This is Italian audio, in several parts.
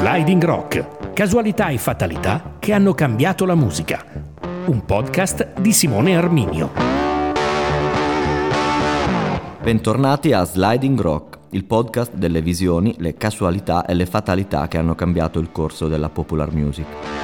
Sliding Rock, casualità e fatalità che hanno cambiato la musica. Un podcast di Simone Arminio. Bentornati a Sliding Rock, il podcast delle visioni, le casualità e le fatalità che hanno cambiato il corso della popular music.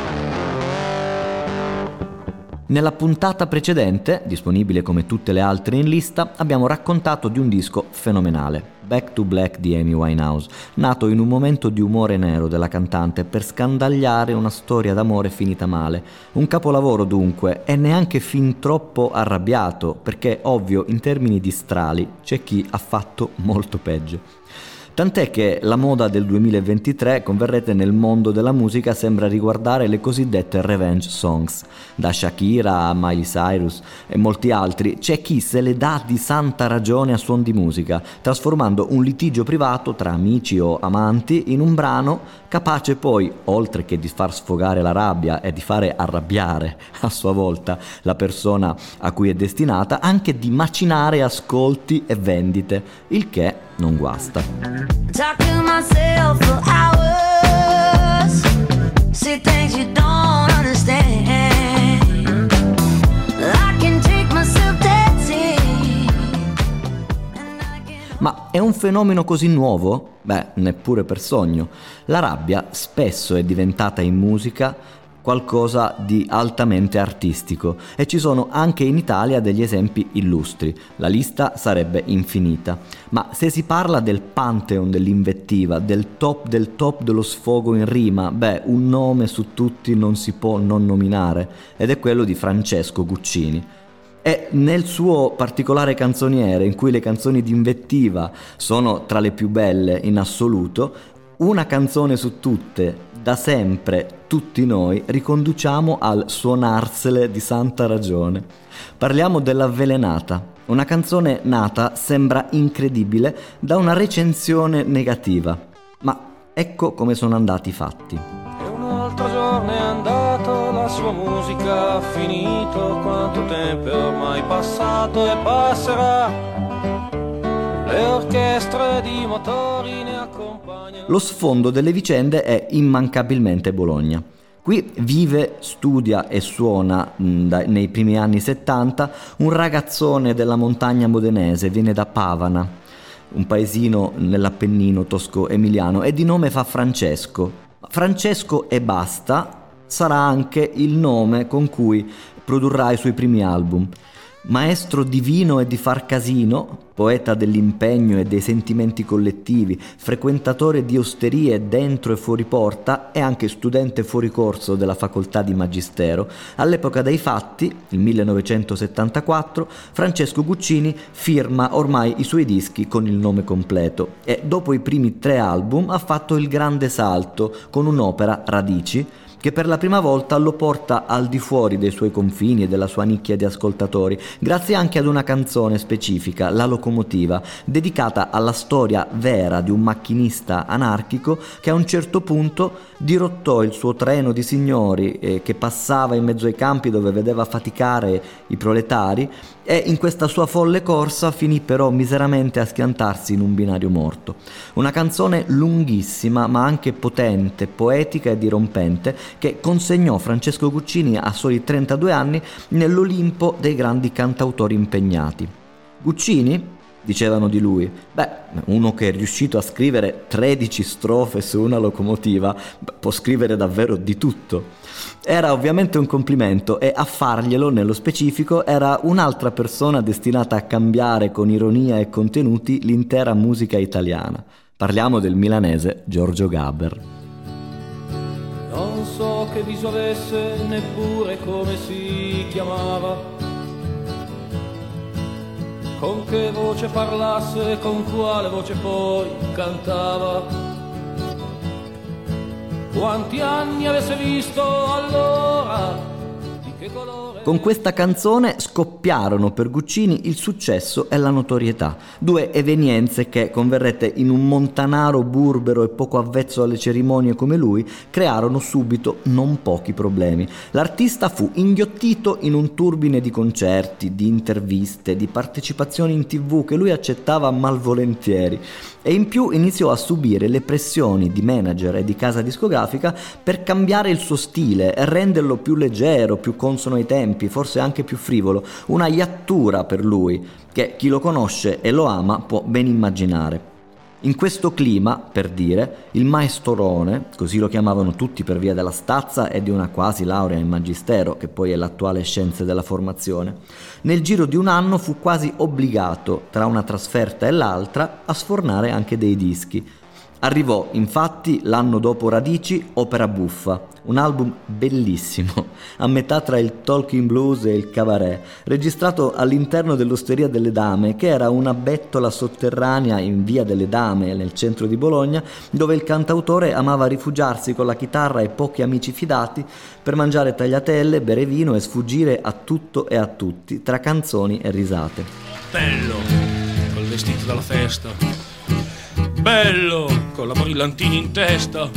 Nella puntata precedente, disponibile come tutte le altre in lista, abbiamo raccontato di un disco fenomenale, Back to Black di Amy Winehouse, nato in un momento di umore nero della cantante per scandagliare una storia d'amore finita male. Un capolavoro dunque, e neanche fin troppo arrabbiato, perché ovvio in termini di strali c'è chi ha fatto molto peggio. Tant'è che la moda del 2023, converrete nel mondo della musica, sembra riguardare le cosiddette revenge songs. Da Shakira a Miley Cyrus e molti altri, c'è chi se le dà di santa ragione a suon di musica, trasformando un litigio privato tra amici o amanti in un brano capace poi, oltre che di far sfogare la rabbia e di fare arrabbiare a sua volta la persona a cui è destinata, anche di macinare ascolti e vendite, il che non guasta. Ma è un fenomeno così nuovo? Beh, neppure per sogno. La rabbia spesso è diventata in musica qualcosa di altamente artistico e ci sono anche in Italia degli esempi illustri. La lista sarebbe infinita, ma se si parla del pantheon dell'invettiva, del top del top dello sfogo in rima, beh, un nome su tutti non si può non nominare ed è quello di Francesco Guccini. E nel suo particolare canzoniere, in cui le canzoni di invettiva sono tra le più belle in assoluto, una canzone su tutte, da sempre, tutti noi, riconduciamo al suonarsele di santa ragione. Parliamo dell'avvelenata, una canzone nata, sembra incredibile, da una recensione negativa. Ma ecco come sono andati i fatti. E un altro giorno è andato, la sua musica ha finito, quanto tempo è ormai passato e passerà le orchestre di motori. Lo sfondo delle vicende è immancabilmente Bologna. Qui vive, studia e suona da, nei primi anni 70 un ragazzone della montagna modenese, viene da Pavana, un paesino nell'Appennino tosco-emiliano e di nome fa Francesco. Francesco e basta sarà anche il nome con cui produrrà i suoi primi album. Maestro divino e di far casino, poeta dell'impegno e dei sentimenti collettivi, frequentatore di osterie dentro e fuori porta e anche studente fuori corso della facoltà di Magistero, all'epoca dei fatti, il 1974, Francesco Guccini firma ormai i suoi dischi con il nome completo e dopo i primi tre album ha fatto il grande salto con un'opera Radici, che per la prima volta lo porta al di fuori dei suoi confini e della sua nicchia di ascoltatori, grazie anche ad una canzone specifica, La locomotiva, dedicata alla storia vera di un macchinista anarchico che a un certo punto dirottò il suo treno di signori eh, che passava in mezzo ai campi dove vedeva faticare i proletari e in questa sua folle corsa finì però miseramente a schiantarsi in un binario morto. Una canzone lunghissima ma anche potente, poetica e dirompente che consegnò Francesco Guccini a soli 32 anni nell'Olimpo dei grandi cantautori impegnati. Guccini, dicevano di lui, beh, uno che è riuscito a scrivere 13 strofe su una locomotiva può scrivere davvero di tutto. Era ovviamente un complimento e a farglielo nello specifico era un'altra persona destinata a cambiare con ironia e contenuti l'intera musica italiana. Parliamo del milanese Giorgio Gaber. Non so che viso avesse, neppure come si chiamava. Con che voce parlasse, con quale voce poi cantava. Quanti anni avesse visto allora, di che colore Con questa canzone scoppiarono per Guccini il successo e la notorietà, due evenienze che, converrete in un montanaro burbero e poco avvezzo alle cerimonie come lui, crearono subito non pochi problemi. L'artista fu inghiottito in un turbine di concerti, di interviste, di partecipazioni in tv che lui accettava malvolentieri e in più iniziò a subire le pressioni di manager e di casa discografica per cambiare il suo stile e renderlo più leggero, più consono ai tempi, forse anche più frivolo, una iattura per lui che chi lo conosce e lo ama può ben immaginare. In questo clima, per dire, il maestrone, così lo chiamavano tutti per via della stazza e di una quasi laurea in magistero, che poi è l'attuale scienze della formazione, nel giro di un anno fu quasi obbligato, tra una trasferta e l'altra, a sfornare anche dei dischi, Arrivò infatti l'anno dopo Radici Opera Buffa, un album bellissimo, a metà tra il talking blues e il cabaret, registrato all'interno dell'Osteria delle Dame, che era una bettola sotterranea in via delle Dame, nel centro di Bologna, dove il cantautore amava rifugiarsi con la chitarra e pochi amici fidati per mangiare tagliatelle, bere vino e sfuggire a tutto e a tutti, tra canzoni e risate. Bello, col vestito dalla festa Bello, con la brillantina in testa.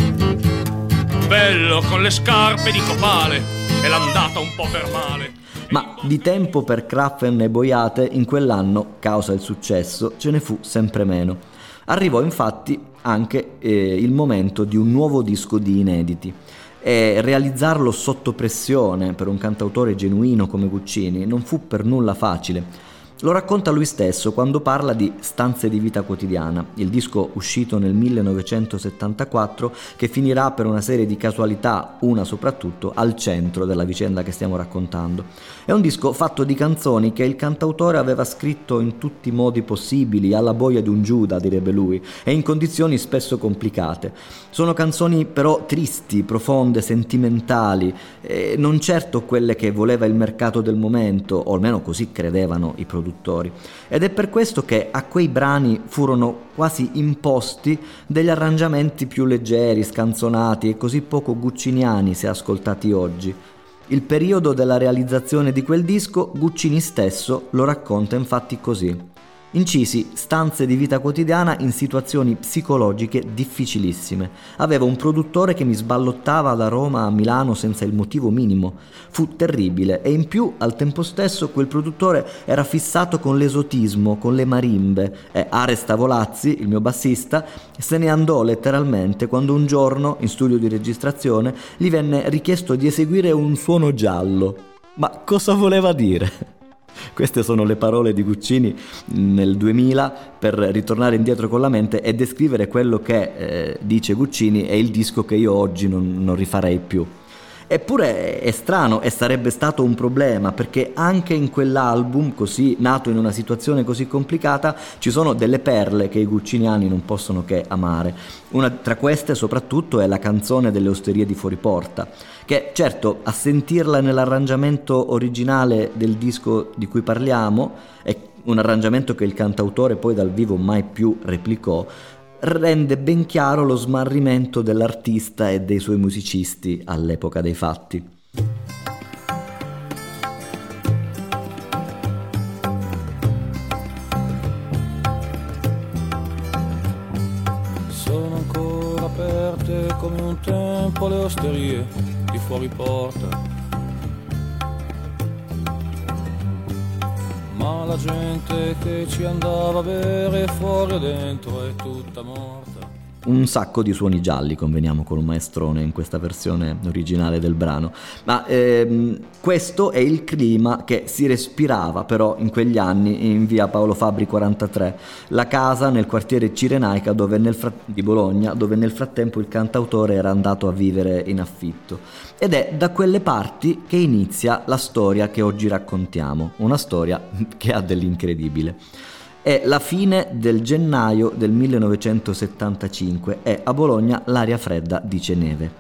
Bello, con le scarpe di copale e l'andata un po' per male. Ma di tempo per Kraffen e Boiate in quell'anno, causa il successo, ce ne fu sempre meno. Arrivò infatti anche eh, il momento di un nuovo disco di inediti e realizzarlo sotto pressione per un cantautore genuino come Guccini non fu per nulla facile. Lo racconta lui stesso quando parla di Stanze di vita quotidiana, il disco uscito nel 1974 che finirà per una serie di casualità, una soprattutto, al centro della vicenda che stiamo raccontando. È un disco fatto di canzoni che il cantautore aveva scritto in tutti i modi possibili, alla boia di un Giuda, direbbe lui, e in condizioni spesso complicate. Sono canzoni però tristi, profonde, sentimentali, non certo quelle che voleva il mercato del momento, o almeno così credevano i produttori produttori ed è per questo che a quei brani furono quasi imposti degli arrangiamenti più leggeri, scanzonati e così poco gucciniani se ascoltati oggi. Il periodo della realizzazione di quel disco Guccini stesso lo racconta infatti così. Incisi stanze di vita quotidiana in situazioni psicologiche difficilissime. Avevo un produttore che mi sballottava da Roma a Milano senza il motivo minimo. Fu terribile e in più al tempo stesso quel produttore era fissato con l'esotismo, con le marimbe e Ares Tavolazzi, il mio bassista, se ne andò letteralmente quando un giorno in studio di registrazione gli venne richiesto di eseguire un suono giallo. Ma cosa voleva dire? Queste sono le parole di Guccini nel 2000 per ritornare indietro con la mente e descrivere quello che eh, dice Guccini è il disco che io oggi non, non rifarei più. Eppure è strano e sarebbe stato un problema perché anche in quell'album, così nato in una situazione così complicata, ci sono delle perle che i gucciniani non possono che amare. Una tra queste soprattutto è la canzone delle osterie di Fuoriporta, che certo a sentirla nell'arrangiamento originale del disco di cui parliamo, è un arrangiamento che il cantautore poi dal vivo mai più replicò, rende ben chiaro lo smarrimento dell'artista e dei suoi musicisti all'epoca dei fatti. Sono ancora aperte come un tempo le osterie di fuori porta la gente che ci andava a bere fuori e dentro è tutta morta un sacco di suoni gialli, conveniamo con un maestrone in questa versione originale del brano. Ma ehm, questo è il clima che si respirava però in quegli anni in via Paolo Fabri 43, la casa nel quartiere Cirenaica frat- di Bologna, dove nel frattempo il cantautore era andato a vivere in affitto. Ed è da quelle parti che inizia la storia che oggi raccontiamo, una storia che ha dell'incredibile. È la fine del gennaio del 1975 e a Bologna l'aria fredda dice neve.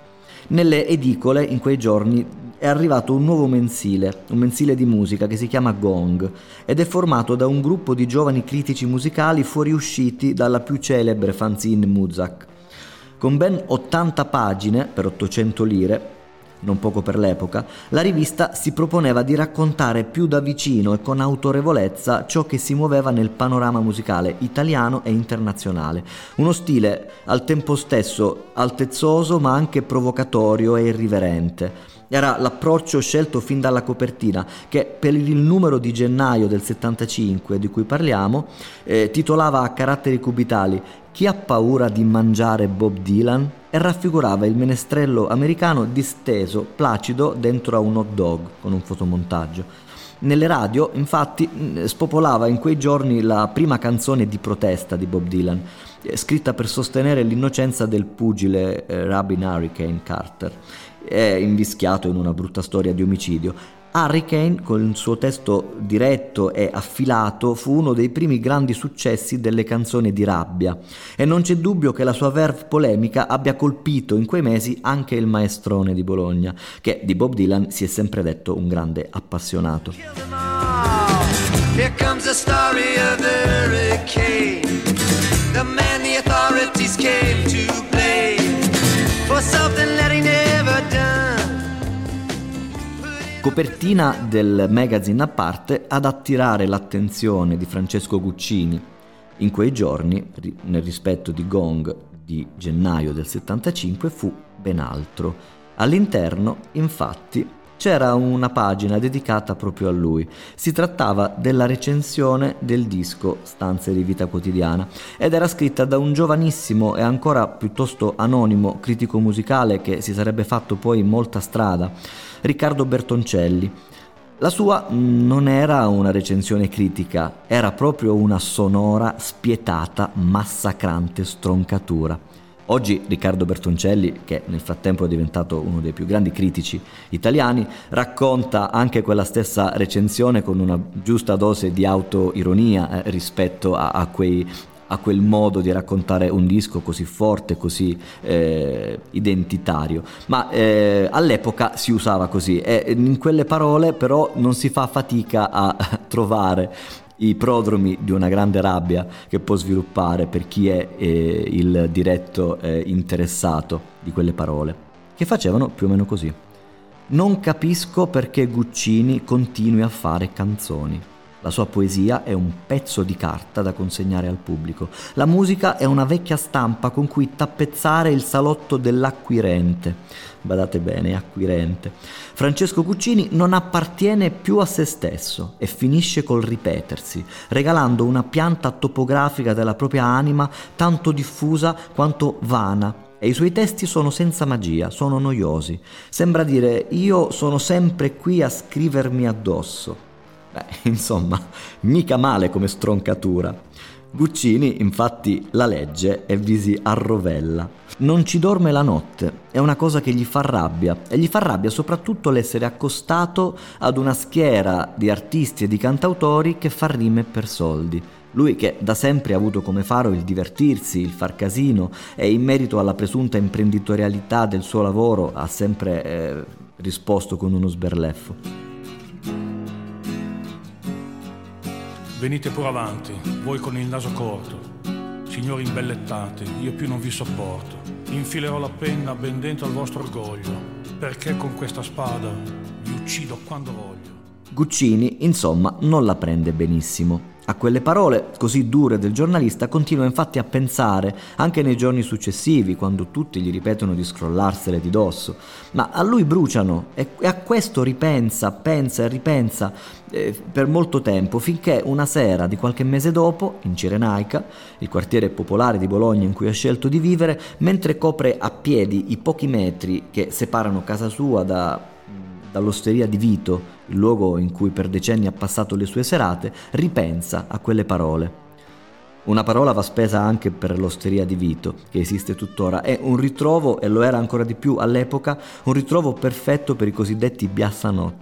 Nelle edicole in quei giorni è arrivato un nuovo mensile, un mensile di musica che si chiama Gong ed è formato da un gruppo di giovani critici musicali fuoriusciti dalla più celebre fanzine Muzak. Con ben 80 pagine per 800 lire, non poco per l'epoca, la rivista si proponeva di raccontare più da vicino e con autorevolezza ciò che si muoveva nel panorama musicale italiano e internazionale. Uno stile al tempo stesso altezzoso ma anche provocatorio e irriverente. Era l'approccio scelto fin dalla copertina, che per il numero di gennaio del 75 di cui parliamo, eh, titolava a caratteri cubitali Chi ha paura di mangiare Bob Dylan? e raffigurava il menestrello americano disteso, placido, dentro a un hot dog con un fotomontaggio. Nelle radio, infatti, spopolava in quei giorni la prima canzone di protesta di Bob Dylan, eh, scritta per sostenere l'innocenza del pugile eh, Rabin Hurricane Carter è invischiato in una brutta storia di omicidio. Hurricane, con il suo testo diretto e affilato, fu uno dei primi grandi successi delle canzoni di rabbia. E non c'è dubbio che la sua verve polemica abbia colpito in quei mesi anche il maestrone di Bologna, che di Bob Dylan si è sempre detto un grande appassionato. Here comes the story of hurricane, the man the authorities came to blame for something Copertina del magazine a parte ad attirare l'attenzione di Francesco Guccini. In quei giorni, nel rispetto di Gong di gennaio del 75, fu ben altro. All'interno, infatti, c'era una pagina dedicata proprio a lui. Si trattava della recensione del disco Stanze di vita quotidiana ed era scritta da un giovanissimo e ancora piuttosto anonimo critico musicale che si sarebbe fatto poi molta strada, Riccardo Bertoncelli. La sua non era una recensione critica, era proprio una sonora, spietata, massacrante stroncatura. Oggi Riccardo Bertoncelli, che nel frattempo è diventato uno dei più grandi critici italiani, racconta anche quella stessa recensione con una giusta dose di autoironia eh, rispetto a, a, quei, a, quel modo di raccontare un disco così forte, così eh, identitario. Ma eh, all'epoca si usava così e in quelle parole però non si fa fatica a trovare i prodromi di una grande rabbia che può sviluppare per chi è eh, il diretto eh, interessato di quelle parole, che facevano più o meno così. Non capisco perché Guccini continui a fare canzoni. La sua poesia è un pezzo di carta da consegnare al pubblico. La musica è una vecchia stampa con cui tappezzare il salotto dell'acquirente. Badate bene, acquirente. Francesco Cuccini non appartiene più a se stesso e finisce col ripetersi, regalando una pianta topografica della propria anima tanto diffusa quanto vana e i suoi testi sono senza magia, sono noiosi. Sembra dire io sono sempre qui a scrivermi addosso. Beh, insomma, mica male come stroncatura. Guccini infatti la legge e vi si arrovella. Non ci dorme la notte, è una cosa che gli fa rabbia e gli fa rabbia soprattutto l'essere accostato ad una schiera di artisti e di cantautori che fa rime per soldi. Lui che da sempre ha avuto come faro il divertirsi, il far casino e in merito alla presunta imprenditorialità del suo lavoro ha sempre eh, risposto con uno sberleffo. Venite pure avanti, voi con il naso corto. Signori imbellettati, io più non vi sopporto. Infilerò la penna ben dentro al vostro orgoglio, perché con questa spada vi uccido quando voglio. Guccini, insomma, non la prende benissimo. A quelle parole così dure del giornalista continua infatti a pensare anche nei giorni successivi, quando tutti gli ripetono di scrollarsele di dosso. Ma a lui bruciano e a questo ripensa, pensa e ripensa eh, per molto tempo, finché una sera di qualche mese dopo, in Cirenaica, il quartiere popolare di Bologna in cui ha scelto di vivere, mentre copre a piedi i pochi metri che separano casa sua da dall'osteria di Vito, il luogo in cui per decenni ha passato le sue serate, ripensa a quelle parole. Una parola va spesa anche per l'osteria di Vito, che esiste tuttora. È un ritrovo, e lo era ancora di più all'epoca, un ritrovo perfetto per i cosiddetti biassanot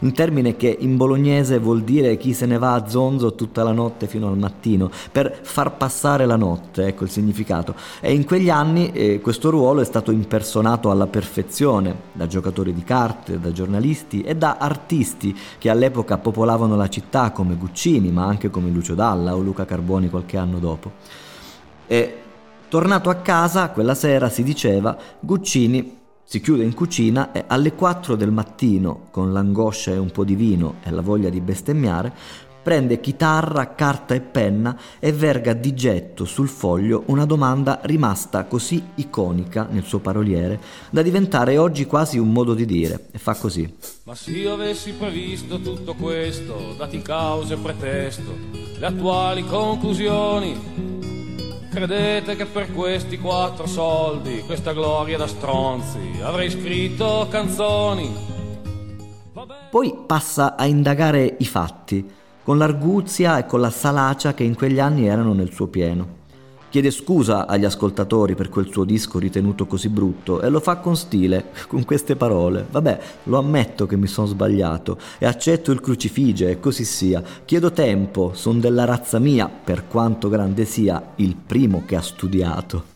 un termine che in bolognese vuol dire chi se ne va a zonzo tutta la notte fino al mattino, per far passare la notte, ecco il significato. E in quegli anni eh, questo ruolo è stato impersonato alla perfezione da giocatori di carte, da giornalisti e da artisti che all'epoca popolavano la città come Guccini, ma anche come Lucio Dalla o Luca Carboni qualche anno dopo. E tornato a casa, quella sera si diceva, Guccini Si chiude in cucina e alle 4 del mattino, con l'angoscia e un po' di vino e la voglia di bestemmiare, prende chitarra, carta e penna e verga di getto sul foglio una domanda rimasta così iconica nel suo paroliere da diventare oggi quasi un modo di dire e fa così. Ma se io avessi previsto tutto questo, dati cause e pretesto, le attuali conclusioni, credete che per questi quattro soldi, questa gloria da stronzi, avrei scritto canzoni? Poi passa a indagare i fatti con l'arguzia e con la salacia che in quegli anni erano nel suo pieno. Chiede scusa agli ascoltatori per quel suo disco ritenuto così brutto e lo fa con stile, con queste parole. Vabbè, lo ammetto che mi sono sbagliato e accetto il crucifige e così sia. Chiedo tempo, son della razza mia, per quanto grande sia, il primo che ha studiato.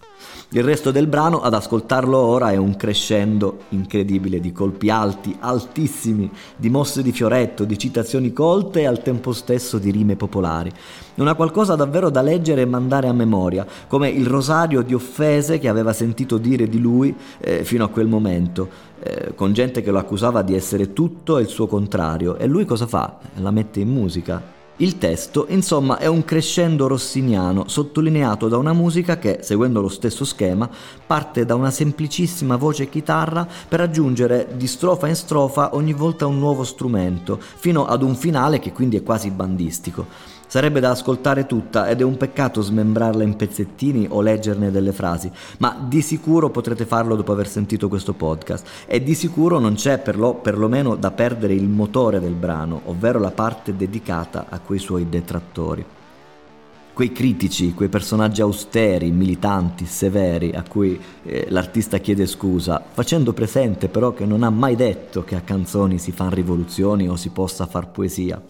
Il resto del brano, ad ascoltarlo ora, è un crescendo incredibile di colpi alti, altissimi, di mosse di fioretto, di citazioni colte e al tempo stesso di rime popolari. Una qualcosa davvero da leggere e mandare a memoria, come il rosario di offese che aveva sentito dire di lui eh, fino a quel momento, eh, con gente che lo accusava di essere tutto e il suo contrario. E lui cosa fa? La mette in musica il testo, insomma, è un crescendo rossiniano sottolineato da una musica che, seguendo lo stesso schema, parte da una semplicissima voce chitarra per aggiungere di strofa in strofa ogni volta un nuovo strumento, fino ad un finale che quindi è quasi bandistico. Sarebbe da ascoltare tutta ed è un peccato smembrarla in pezzettini o leggerne delle frasi, ma di sicuro potrete farlo dopo aver sentito questo podcast e di sicuro non c'è per lo, perlomeno da perdere il motore del brano, ovvero la parte dedicata a quei suoi detrattori. Quei critici, quei personaggi austeri, militanti, severi, a cui eh, l'artista chiede scusa, facendo presente però che non ha mai detto che a canzoni si fanno rivoluzioni o si possa far poesia.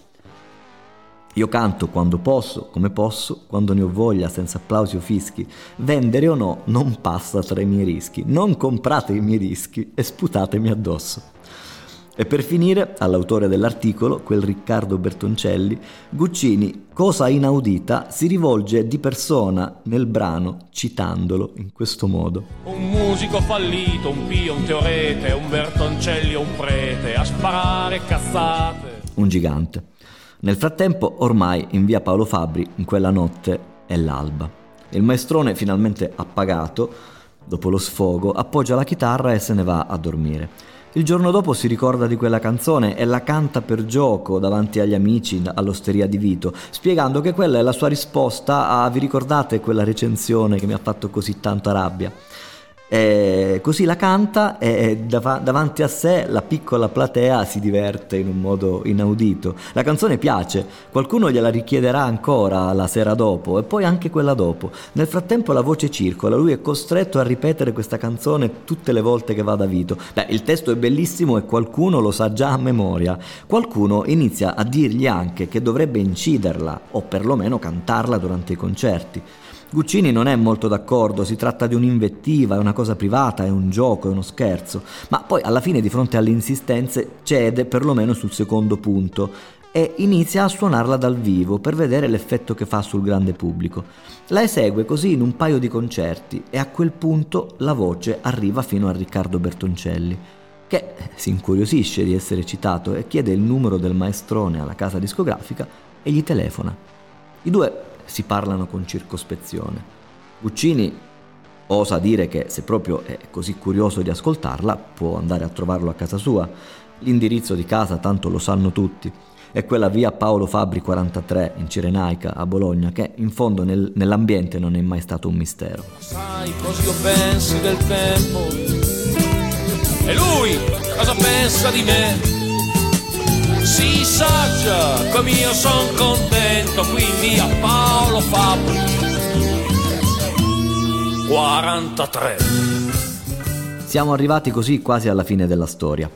Io canto quando posso, come posso, quando ne ho voglia, senza applausi o fischi. Vendere o no non passa tra i miei rischi. Non comprate i miei dischi e sputatemi addosso. E per finire, all'autore dell'articolo, quel Riccardo Bertoncelli, Guccini, cosa inaudita, si rivolge di persona nel brano citandolo in questo modo. Un musico fallito, un pio, un teorete, un Bertoncelli o un prete, a sparare cazzate. Un gigante. Nel frattempo, ormai in via Paolo Fabri, in quella notte, è l'alba. Il maestrone, finalmente appagato, dopo lo sfogo, appoggia la chitarra e se ne va a dormire. Il giorno dopo si ricorda di quella canzone e la canta per gioco davanti agli amici all'osteria di Vito, spiegando che quella è la sua risposta a vi ricordate quella recensione che mi ha fatto così tanta rabbia. E così la canta e dav- davanti a sé la piccola platea si diverte in un modo inaudito. La canzone piace, qualcuno gliela richiederà ancora la sera dopo e poi anche quella dopo. Nel frattempo la voce circola, lui è costretto a ripetere questa canzone tutte le volte che va da Vito. Beh, il testo è bellissimo e qualcuno lo sa già a memoria. Qualcuno inizia a dirgli anche che dovrebbe inciderla o perlomeno cantarla durante i concerti. Guccini non è molto d'accordo, si tratta di un'invettiva, è una cosa privata, è un gioco, è uno scherzo, ma poi alla fine di fronte alle insistenze cede perlomeno sul secondo punto e inizia a suonarla dal vivo per vedere l'effetto che fa sul grande pubblico. La esegue così in un paio di concerti e a quel punto la voce arriva fino a Riccardo Bertoncelli, che si incuriosisce di essere citato e chiede il numero del maestrone alla casa discografica e gli telefona. I due si parlano con circospezione. Guccini osa dire che se proprio è così curioso di ascoltarla può andare a trovarlo a casa sua. L'indirizzo di casa tanto lo sanno tutti. È quella via Paolo Fabri 43 in Cirenaica a Bologna che in fondo nel, nell'ambiente non è mai stato un mistero. Sai cosa io pensi del tempo? E lui cosa pensa di me? Si saggia come io son contento quindi a Paolo Fabri 43 siamo arrivati così quasi alla fine della storia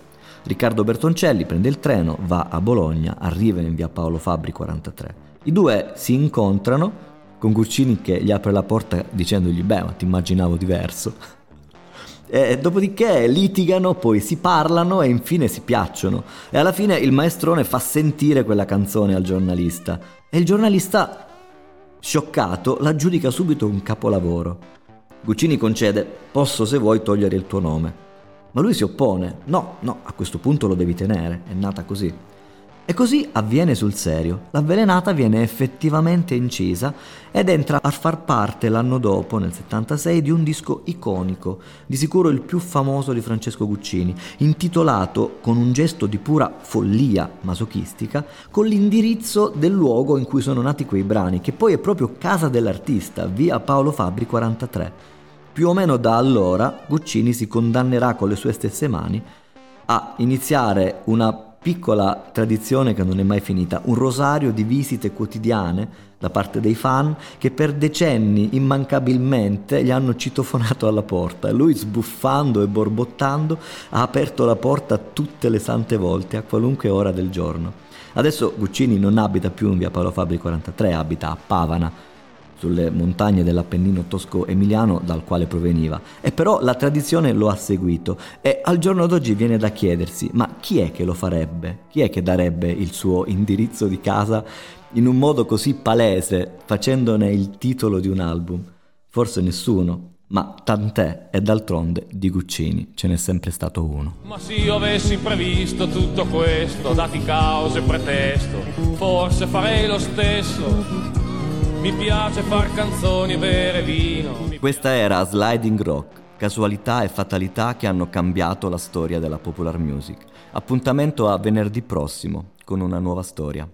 Riccardo Bertoncelli prende il treno, va a Bologna, arriva in via Paolo Fabri 43. I due si incontrano con Guccini che gli apre la porta dicendogli beh ma ti immaginavo diverso. E dopodiché litigano, poi si parlano e infine si piacciono. E alla fine il maestrone fa sentire quella canzone al giornalista. E il giornalista, scioccato, la giudica subito un capolavoro. Guccini concede, posso se vuoi togliere il tuo nome. Ma lui si oppone. No, no, a questo punto lo devi tenere, è nata così. E così avviene sul serio. L'avvelenata viene effettivamente incisa ed entra a far parte l'anno dopo, nel 76, di un disco iconico, di sicuro il più famoso di Francesco Guccini, intitolato con un gesto di pura follia masochistica, con l'indirizzo del luogo in cui sono nati quei brani, che poi è proprio casa dell'artista, via Paolo Fabri 43. Più o meno da allora Guccini si condannerà con le sue stesse mani a iniziare una piccola tradizione che non è mai finita, un rosario di visite quotidiane da parte dei fan che per decenni immancabilmente gli hanno citofonato alla porta lui sbuffando e borbottando ha aperto la porta tutte le sante volte a qualunque ora del giorno. Adesso Guccini non abita più in via Paolo Fabri 43, abita a Pavana sulle montagne dell'Appennino tosco-emiliano dal quale proveniva. E però la tradizione lo ha seguito e al giorno d'oggi viene da chiedersi ma chi è che lo farebbe? Chi è che darebbe il suo indirizzo di casa in un modo così palese, facendone il titolo di un album? Forse nessuno, ma tant'è e d'altronde di Guccini ce n'è sempre stato uno. Ma se io avessi previsto tutto questo, dati cause e pretesto, forse farei lo stesso mi piace far canzoni e bere vino. Questa era Sliding Rock, casualità e fatalità che hanno cambiato la storia della popular music. Appuntamento a venerdì prossimo con una nuova storia.